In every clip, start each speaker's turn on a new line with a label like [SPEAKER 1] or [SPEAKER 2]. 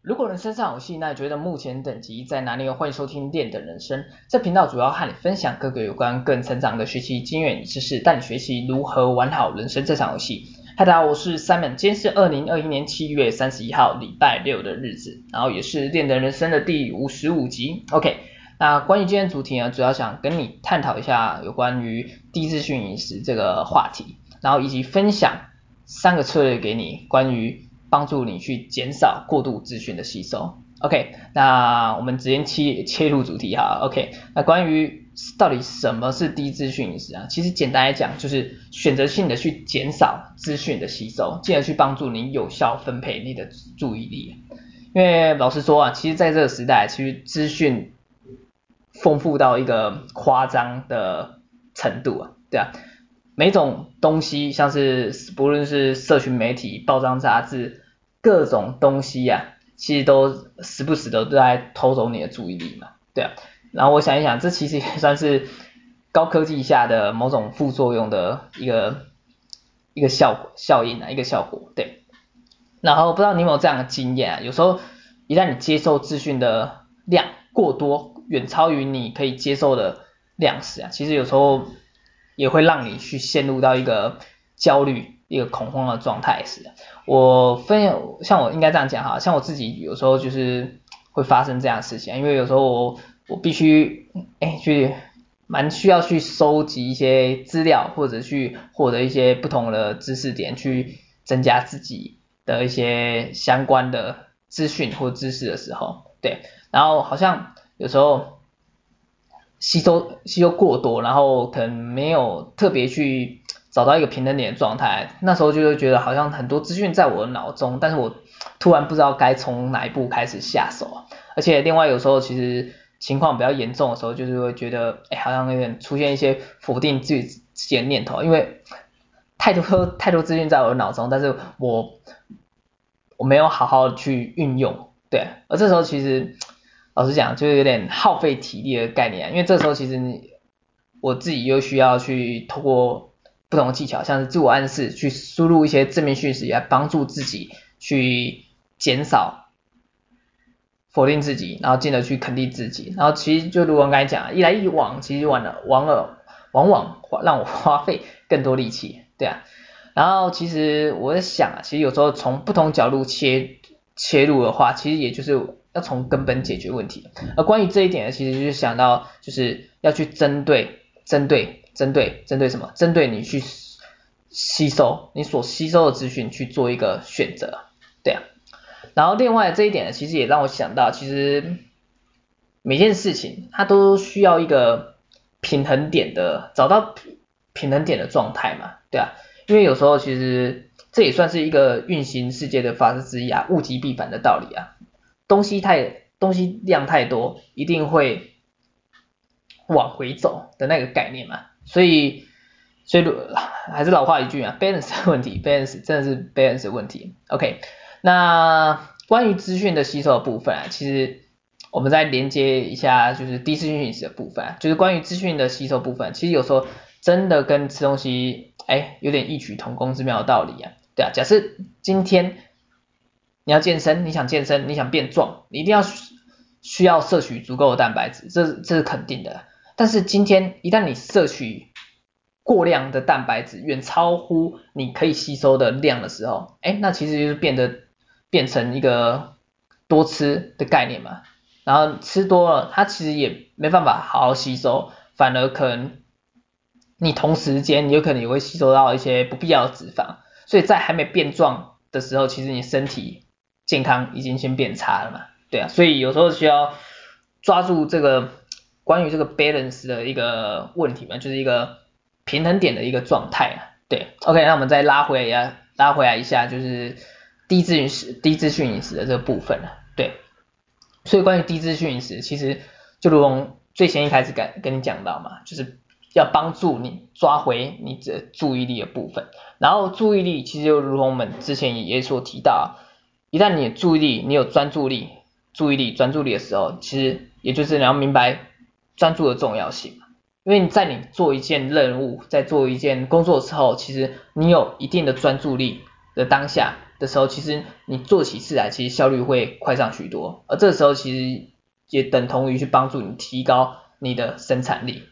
[SPEAKER 1] 如果人生上有戏，那你觉得目前等级在哪里？欢迎收听练的人生，这频道主要和你分享各个有关个人成长的学习经验与知识，带你学习如何玩好人生这场游戏。嗨，大家好，我是 Simon，今天是二零二一年七月三十一号，礼拜六的日子，然后也是练的人生的第五十五集。OK，那关于今天主题呢，主要想跟你探讨一下有关于低资讯饮食这个话题，然后以及分享三个策略给你关于。帮助你去减少过度资讯的吸收。OK，那我们直接切切入主题哈。OK，那关于到底什么是低资讯饮食啊？其实简单来讲，就是选择性的去减少资讯的吸收，进而去帮助你有效分配你的注意力。因为老实说啊，其实在这个时代，其实资讯丰富到一个夸张的程度啊，对啊。每种东西，像是不论是社群媒体、报章杂志，各种东西呀、啊，其实都时不时的都在偷走你的注意力嘛，对啊。然后我想一想，这其实也算是高科技下的某种副作用的一个一个效果效应啊，一个效果，对。然后不知道你有没有这样的经验啊？有时候一旦你接受资讯的量过多，远超于你可以接受的量时啊，其实有时候。也会让你去陷入到一个焦虑、一个恐慌的状态是。我分享，像我应该这样讲哈，像我自己有时候就是会发生这样的事情，因为有时候我我必须哎去蛮需要去收集一些资料，或者去获得一些不同的知识点，去增加自己的一些相关的资讯或知识的时候，对，然后好像有时候。吸收吸收过多，然后可能没有特别去找到一个平衡点的状态，那时候就会觉得好像很多资讯在我的脑中，但是我突然不知道该从哪一步开始下手，而且另外有时候其实情况比较严重的时候，就是会觉得哎好像有点出现一些否定自己自己的念头，因为太多太多资讯在我的脑中，但是我我没有好好去运用，对，而这时候其实。老实讲，就是有点耗费体力的概念，因为这时候其实你我自己又需要去透过不同的技巧，像是自我暗示，去输入一些正面讯息来帮助自己去减少否定自己，然后进而去肯定自己。然后其实就如我刚才讲，一来一往，其实往了往了往往让我花费更多力气，对啊。然后其实我在想啊，其实有时候从不同角度切切入的话，其实也就是。要从根本解决问题，而关于这一点呢，其实就是想到就是要去针对、针对、针对、针对什么？针对你去吸收你所吸收的资讯去做一个选择，对啊。然后另外这一点呢，其实也让我想到，其实每件事情它都需要一个平衡点的，找到平衡点的状态嘛，对啊。因为有时候其实这也算是一个运行世界的法则之一啊，物极必反的道理啊。东西太东西量太多，一定会往回走的那个概念嘛，所以所以还是老话一句啊，balance 的问题，balance 真的是 balance 的问题。OK，那关于资讯的吸收的部分啊，其实我们再连接一下，就是低资讯饮食的部分啊，就是关于资讯的吸收部分，其实有时候真的跟吃东西哎有点异曲同工之妙的道理啊，对啊，假设今天。你要健身，你想健身，你想变壮，你一定要需要摄取足够的蛋白质，这这是肯定的。但是今天一旦你摄取过量的蛋白质，远超乎你可以吸收的量的时候，哎，那其实就是变得变成一个多吃的概念嘛。然后吃多了，它其实也没办法好好吸收，反而可能你同时间你有可能也会吸收到一些不必要的脂肪。所以在还没变壮的时候，其实你身体健康已经先变差了嘛，对啊，所以有时候需要抓住这个关于这个 balance 的一个问题嘛，就是一个平衡点的一个状态啊，对，OK，那我们再拉回来一下，拉回来一下，就是低资讯食、低资讯饮食的这个部分了，对，所以关于低资讯饮食，其实就如同最先一开始跟跟你讲到嘛，就是要帮助你抓回你的注意力的部分，然后注意力其实就如同我们之前也所提到。一旦你的注意力，你有专注力、注意力、专注力的时候，其实也就是你要明白专注的重要性。因为你在你做一件任务、在做一件工作的时候，其实你有一定的专注力的当下，的时候，其实你做起事来其实效率会快上许多，而这时候其实也等同于去帮助你提高你的生产力。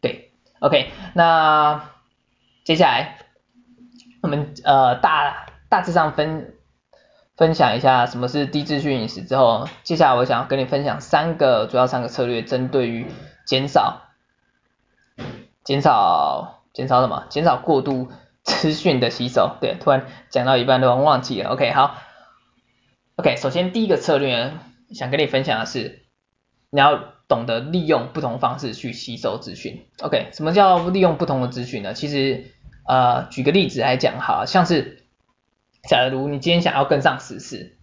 [SPEAKER 1] 对，OK，那接下来我们呃大大致上分分享一下什么是低资讯饮食之后，接下来我想要跟你分享三个主要三个策略，针对于减少减少减少什么？减少过度资讯的吸收。对，突然讲到一半都忘记了。OK，好。OK，首先第一个策略想跟你分享的是，你要懂得利用不同方式去吸收资讯。OK，什么叫利用不同的资讯呢？其实呃，举个例子来讲，好像是假如你今天想要跟上时事，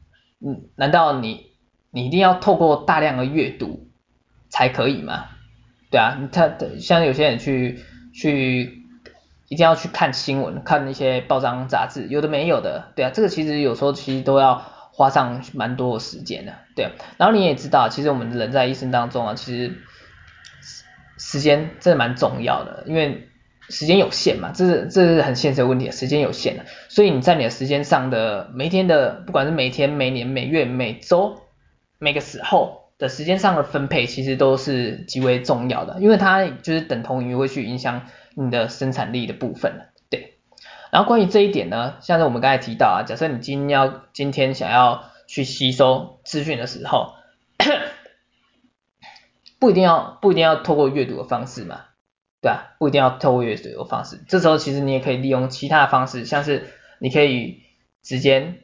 [SPEAKER 1] 嗯，难道你你一定要透过大量的阅读才可以吗？对啊，他像有些人去去一定要去看新闻，看那些报章杂志，有的没有的，对啊，这个其实有时候其实都要花上蛮多的时间的，对啊。然后你也知道，其实我们人在一生当中啊，其实时间真的蛮重要的，因为时间有限嘛，这是这是很现实的问题，时间有限的，所以你在你的时间上的每一天的，不管是每天、每年、每月、每周、每个时候。的时间上的分配其实都是极为重要的，因为它就是等同于会去影响你的生产力的部分，对。然后关于这一点呢，像是我们刚才提到啊，假设你今要今天想要去吸收资讯的时候，不一定要不一定要透过阅读的方式嘛，对啊，不一定要透过阅读的方式，这时候其实你也可以利用其他的方式，像是你可以直接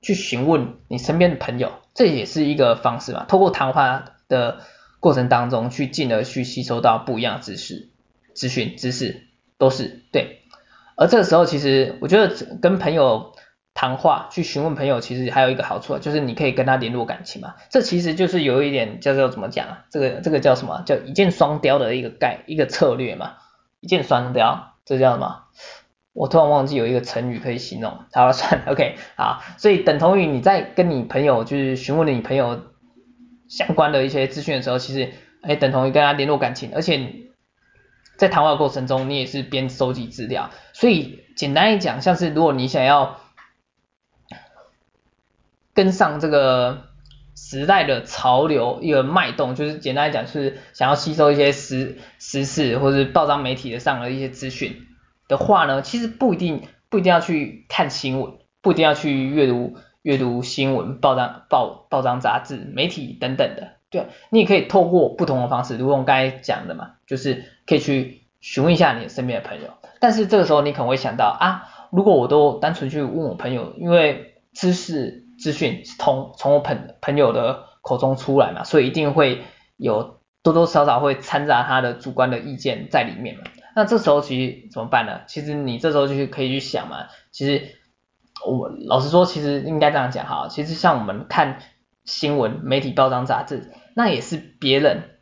[SPEAKER 1] 去询问你身边的朋友。这也是一个方式嘛，透过谈话的过程当中，去进而去吸收到不一样的知识、资讯、知识都是对。而这个时候，其实我觉得跟朋友谈话，去询问朋友，其实还有一个好处，就是你可以跟他联络感情嘛。这其实就是有一点叫做怎么讲啊？这个这个叫什么？叫一箭双雕的一个概一个策略嘛。一箭双雕，这叫什么？我突然忘记有一个成语可以形容，好了，算了，OK，好，所以等同于你在跟你朋友就是询问你朋友相关的一些资讯的时候，其实哎等同于跟他联络感情，而且在谈话过程中你也是边收集资料，所以简单一讲，像是如果你想要跟上这个时代的潮流一个脉动，就是简单来讲是想要吸收一些时时事或者报章媒体的上的一些资讯。的话呢，其实不一定不一定要去看新闻，不一定要去阅读阅读新闻、报章报报章杂志、媒体等等的，对，你也可以透过不同的方式，如我们刚才讲的嘛，就是可以去询问一下你身边的朋友。但是这个时候你可能会想到啊，如果我都单纯去问我朋友，因为知识资讯是从从我朋朋友的口中出来嘛，所以一定会有多多少少会掺杂他的主观的意见在里面嘛。那这时候其实怎么办呢？其实你这时候就是可以去想嘛。其实我老实说，其实应该这样讲哈。其实像我们看新闻、媒体、报章、杂志，那也是别人，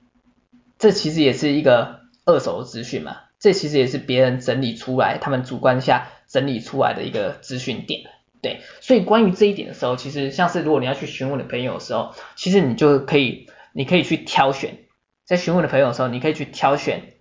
[SPEAKER 1] 这其实也是一个二手的资讯嘛。这其实也是别人整理出来，他们主观下整理出来的一个资讯点。对，所以关于这一点的时候，其实像是如果你要去询问的朋友的时候，其实你就可以，你可以去挑选，在询问的朋友的时候，你可以去挑选。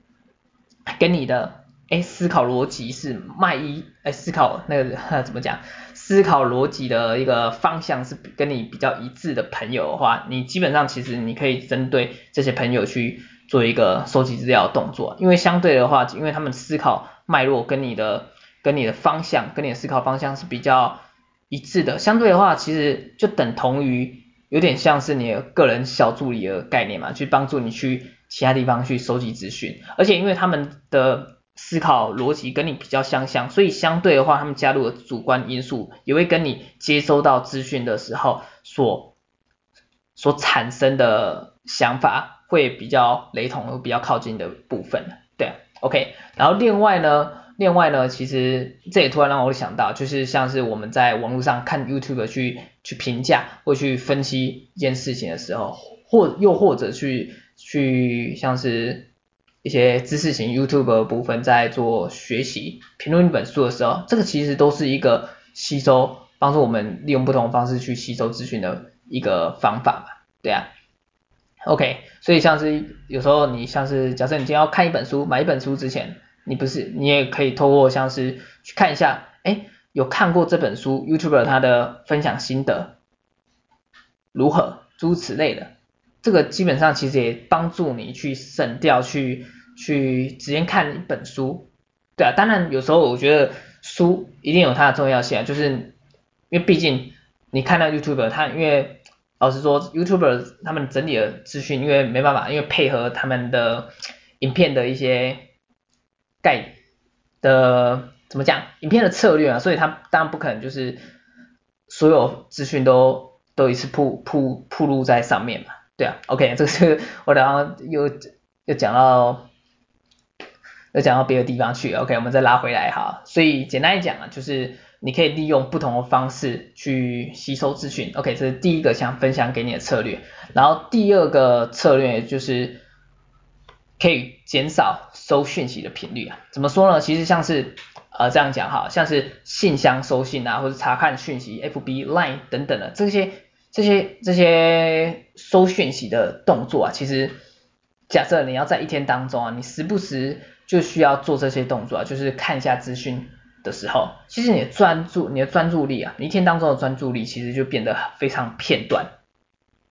[SPEAKER 1] 跟你的哎思考逻辑是卖一哎思考那个 怎么讲？思考逻辑的一个方向是跟你比较一致的朋友的话，你基本上其实你可以针对这些朋友去做一个收集资料的动作，因为相对的话，因为他们思考脉络跟你的跟你的方向跟你的思考方向是比较一致的，相对的话其实就等同于有点像是你的个人小助理的概念嘛，去帮助你去。其他地方去收集资讯，而且因为他们的思考逻辑跟你比较相像，所以相对的话，他们加入的主观因素也会跟你接收到资讯的时候所所产生的想法会比较雷同，会比较靠近的部分。对，OK。然后另外呢，另外呢，其实这也突然让我想到，就是像是我们在网络上看 YouTube 去去评价或去分析一件事情的时候，或又或者去。去像是一些知识型 YouTube 部分，在做学习评论一本书的时候，这个其实都是一个吸收，帮助我们利用不同方式去吸收资讯的一个方法嘛，对啊。OK，所以像是有时候你像是假设你今天要看一本书，买一本书之前，你不是你也可以透过像是去看一下，哎。有看过这本书，YouTuber 他的分享心得如何，诸此类的，这个基本上其实也帮助你去省掉去去直接看一本书，对啊，当然有时候我觉得书一定有它的重要性啊，就是因为毕竟你看到 YouTuber 他因为老实说 YouTuber 他们整理的资讯，因为没办法，因为配合他们的影片的一些概的。怎么讲？影片的策略啊，所以他当然不可能就是所有资讯都都一次铺铺铺露在上面嘛，对啊，OK，这个是 我等下又又讲到又讲到别的地方去，OK，我们再拉回来哈，所以简单来讲啊，就是你可以利用不同的方式去吸收资讯，OK，这是第一个想分享给你的策略，然后第二个策略就是可以减少收讯息的频率啊，怎么说呢？其实像是呃，这样讲哈，像是信箱收信啊，或者查看讯息，FB、Line 等等的这些、这些、这些收讯息的动作啊，其实假设你要在一天当中啊，你时不时就需要做这些动作啊，就是看一下资讯的时候，其实你的专注、你的专注力啊，你一天当中的专注力其实就变得非常片段，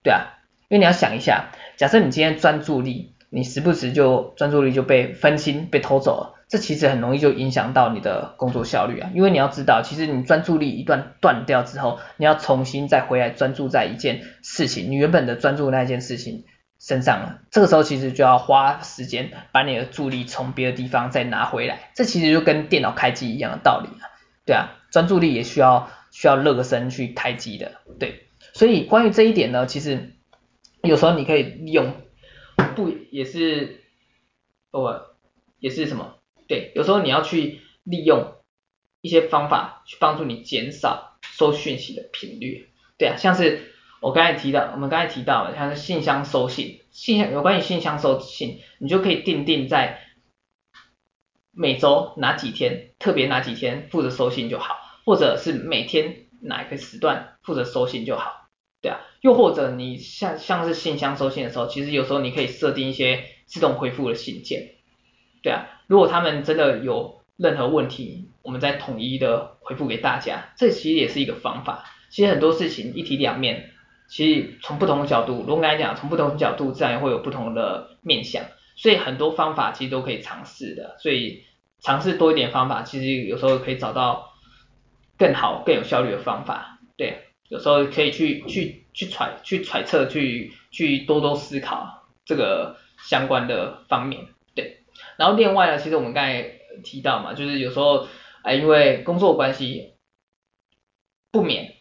[SPEAKER 1] 对啊，因为你要想一下，假设你今天专注力，你时不时就专注力就被分心、被偷走了。这其实很容易就影响到你的工作效率啊，因为你要知道，其实你专注力一段断掉之后，你要重新再回来专注在一件事情，你原本的专注那件事情身上了，这个时候其实就要花时间把你的注意力从别的地方再拿回来，这其实就跟电脑开机一样的道理啊，对啊，专注力也需要需要热个身去开机的，对，所以关于这一点呢，其实有时候你可以利用，不也是，哦，也是什么？对，有时候你要去利用一些方法去帮助你减少收讯息的频率。对啊，像是我刚才提到，我们刚才提到了，像是信箱收信，信箱有关于信箱收信，你就可以定定在每周哪几天，特别哪几天负责收信就好，或者是每天哪一个时段负责收信就好。又或者你像像是信箱收信的时候，其实有时候你可以设定一些自动回复的信件。对啊。如果他们真的有任何问题，我们再统一的回复给大家，这其实也是一个方法。其实很多事情一体两面，其实从不同的角度，如果来讲，从不同的角度自然会有不同的面向，所以很多方法其实都可以尝试的。所以尝试多一点方法，其实有时候可以找到更好、更有效率的方法。对，有时候可以去去去揣去揣测，去去多多思考这个相关的方面。对然后另外呢，其实我们刚才提到嘛，就是有时候啊，因为工作关系，不免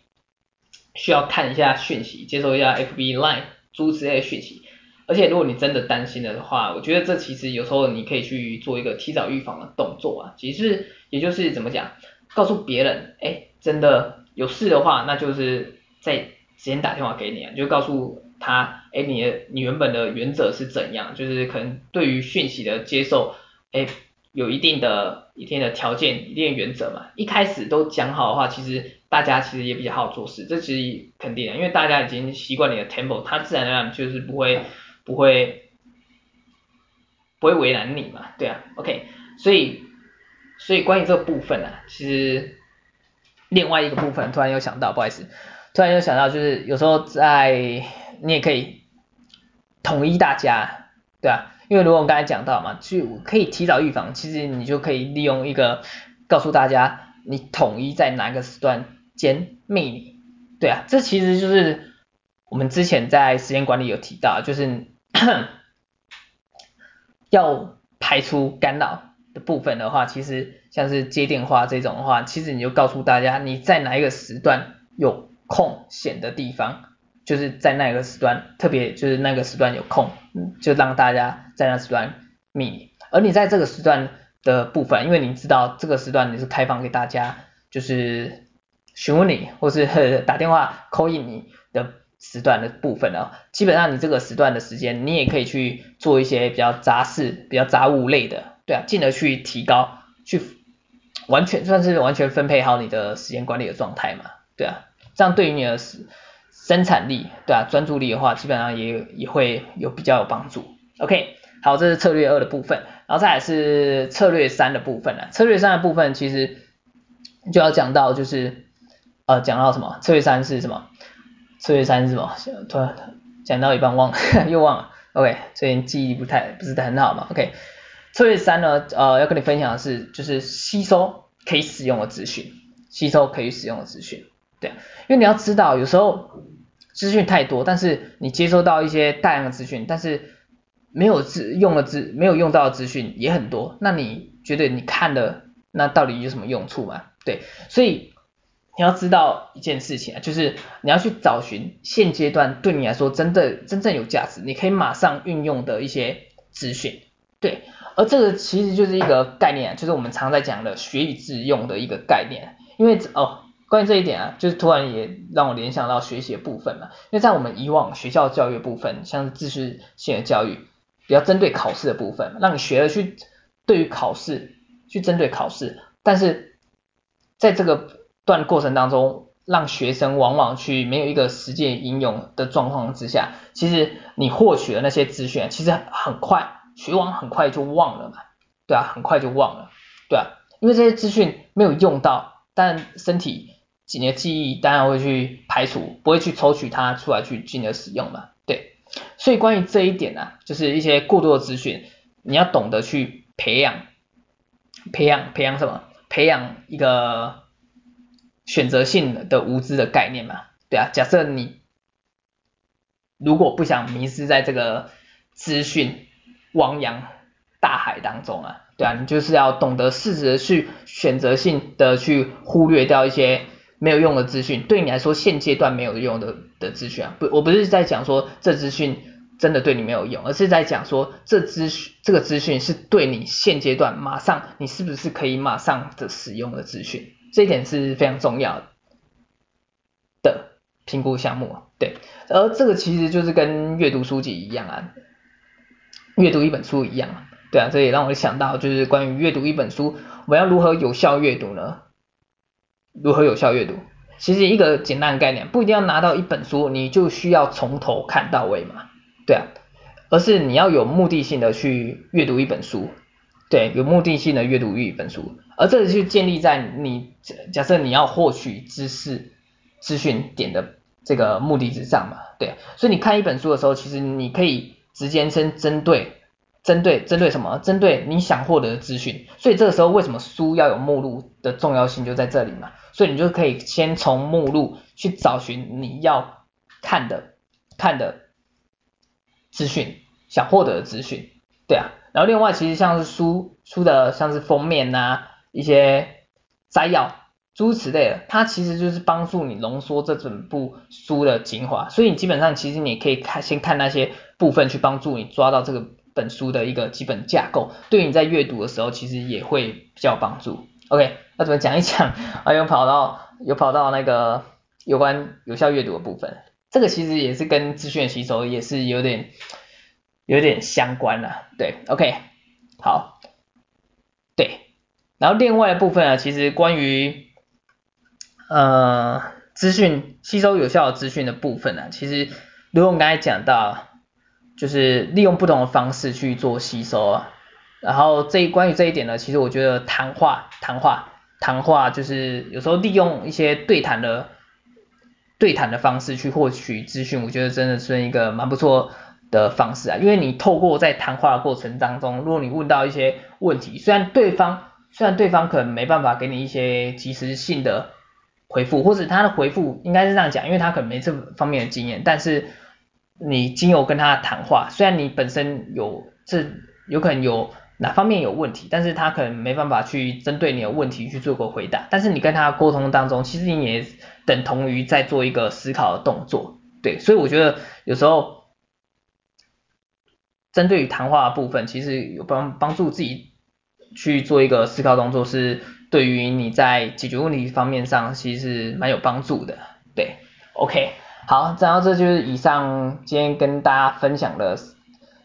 [SPEAKER 1] 需要看一下讯息，接收一下 FB、Line 诸之类的讯息。而且如果你真的担心了的话，我觉得这其实有时候你可以去做一个提早预防的动作啊。其实也就是怎么讲，告诉别人，哎，真的有事的话，那就是在先打电话给你啊，就告诉。他，哎，你的你原本的原则是怎样？就是可能对于讯息的接受，哎，有一定的一定的条件，一定的原则嘛。一开始都讲好的话，其实大家其实也比较好做事，这其实肯定的，因为大家已经习惯你的 tempo，他自然而然就是不会不会不会为难你嘛，对啊，OK，所以所以关于这个部分啊，其实另外一个部分突然又想到，不好意思，突然又想到就是有时候在你也可以统一大家，对啊，因为如果我刚才讲到嘛，就可以提早预防，其实你就可以利用一个告诉大家你统一在哪个时段间命你，对啊，这其实就是我们之前在时间管理有提到，就是 要排除干扰的部分的话，其实像是接电话这种的话，其实你就告诉大家你在哪一个时段有空闲的地方。就是在那个时段，特别就是那个时段有空，就让大家在那时段密你。而你在这个时段的部分，因为你知道这个时段你是开放给大家，就是询问你或是打电话 call in 你的时段的部分呢，基本上你这个时段的时间，你也可以去做一些比较杂事、比较杂物类的，对啊，进而去提高，去完全算是完全分配好你的时间管理的状态嘛，对啊，这样对于你的生产力，对啊，专注力的话，基本上也也会有比较有帮助。OK，好，这是策略二的部分，然后再来是策略三的部分了。策略三的部分其实就要讲到就是呃讲到什么？策略三是什么？策略三是什么？突然讲到一半忘了，又忘了。OK，最近记忆不太不是很好嘛。OK，策略三呢，呃，要跟你分享的是就是吸收可以使用的资讯，吸收可以使用的资讯。对，因为你要知道，有时候资讯太多，但是你接收到一些大量的资讯，但是没有资用的资没有用到的资讯也很多，那你觉得你看的那到底有什么用处吗？对，所以你要知道一件事情啊，就是你要去找寻现阶段对你来说真的真正有价值，你可以马上运用的一些资讯。对，而这个其实就是一个概念，就是我们常在讲的学以致用的一个概念，因为哦。关于这一点啊，就是突然也让我联想到学习的部分嘛，因为在我们以往学校教育部分，像是知识性的教育，比较针对考试的部分，让你学了去对于考试去针对考试，但是在这个段过程当中，让学生往往去没有一个实践应用的状况之下，其实你获取的那些资讯，其实很快学完很快就忘了嘛，对啊，很快就忘了，对啊，因为这些资讯没有用到，但身体。几年记忆当然会去排除，不会去抽取它出来去进而使用嘛，对。所以关于这一点呢、啊，就是一些过多的资讯，你要懂得去培养，培养培养什么？培养一个选择性的无知的概念嘛，对啊。假设你如果不想迷失在这个资讯汪洋大海当中啊，对啊，你就是要懂得适时的去选择性的去忽略掉一些。没有用的资讯，对你来说现阶段没有用的的资讯啊，不，我不是在讲说这资讯真的对你没有用，而是在讲说这资讯这个资讯是对你现阶段马上你是不是可以马上的使用的资讯，这一点是非常重要的评估项目，对，而这个其实就是跟阅读书籍一样啊，阅读一本书一样，对啊，这也让我想到就是关于阅读一本书，我要如何有效阅读呢？如何有效阅读？其实一个简单的概念，不一定要拿到一本书，你就需要从头看到尾嘛，对啊，而是你要有目的性的去阅读一本书，对，有目的性的阅读一本书，而这就建立在你假设你要获取知识资讯点的这个目的之上嘛，对，所以你看一本书的时候，其实你可以直接先针对。针对针对什么？针对你想获得的资讯，所以这个时候为什么书要有目录的重要性就在这里嘛？所以你就可以先从目录去找寻你要看的看的资讯，想获得的资讯，对啊。然后另外其实像是书书的像是封面呐、啊，一些摘要诸如此类的，它其实就是帮助你浓缩这整部书的精华。所以你基本上其实你可以看先看那些部分去帮助你抓到这个。本书的一个基本架构，对你在阅读的时候，其实也会比较有帮助。OK，那怎么讲一讲？啊，又跑到又跑到那个有关有效阅读的部分，这个其实也是跟资讯的吸收也是有点有点相关了。对，OK，好，对，然后另外的部分啊，其实关于呃资讯吸收有效的资讯的部分呢、啊，其实如果我们刚才讲到。就是利用不同的方式去做吸收啊，然后这关于这一点呢，其实我觉得谈话、谈话、谈话，就是有时候利用一些对谈的对谈的方式去获取资讯，我觉得真的是一个蛮不错的方式啊。因为你透过在谈话的过程当中，如果你问到一些问题，虽然对方虽然对方可能没办法给你一些即时性的回复，或者他的回复应该是这样讲，因为他可能没这方面的经验，但是。你经由跟他谈话，虽然你本身有这有可能有哪方面有问题，但是他可能没办法去针对你的问题去做个回答，但是你跟他沟通当中，其实你也等同于在做一个思考的动作，对，所以我觉得有时候针对于谈话的部分，其实有帮帮助自己去做一个思考动作，是对于你在解决问题方面上，其实是蛮有帮助的，对，OK。好，然后这就是以上今天跟大家分享的，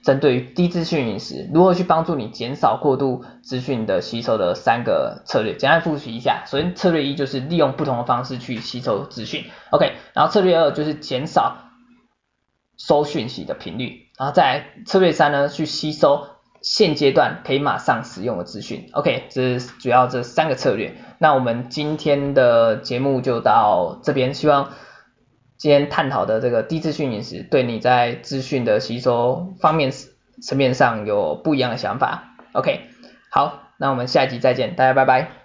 [SPEAKER 1] 针对于低资讯饮食如何去帮助你减少过度资讯的吸收的三个策略，简单复习一下。首先策略一就是利用不同的方式去吸收资讯，OK。然后策略二就是减少收讯息的频率，然后再来策略三呢去吸收现阶段可以马上使用的资讯。OK，这是主要这三个策略。那我们今天的节目就到这边，希望今天探讨的这个低资讯饮食，对你在资讯的吸收方面层面上有不一样的想法。OK，好，那我们下一集再见，大家拜拜。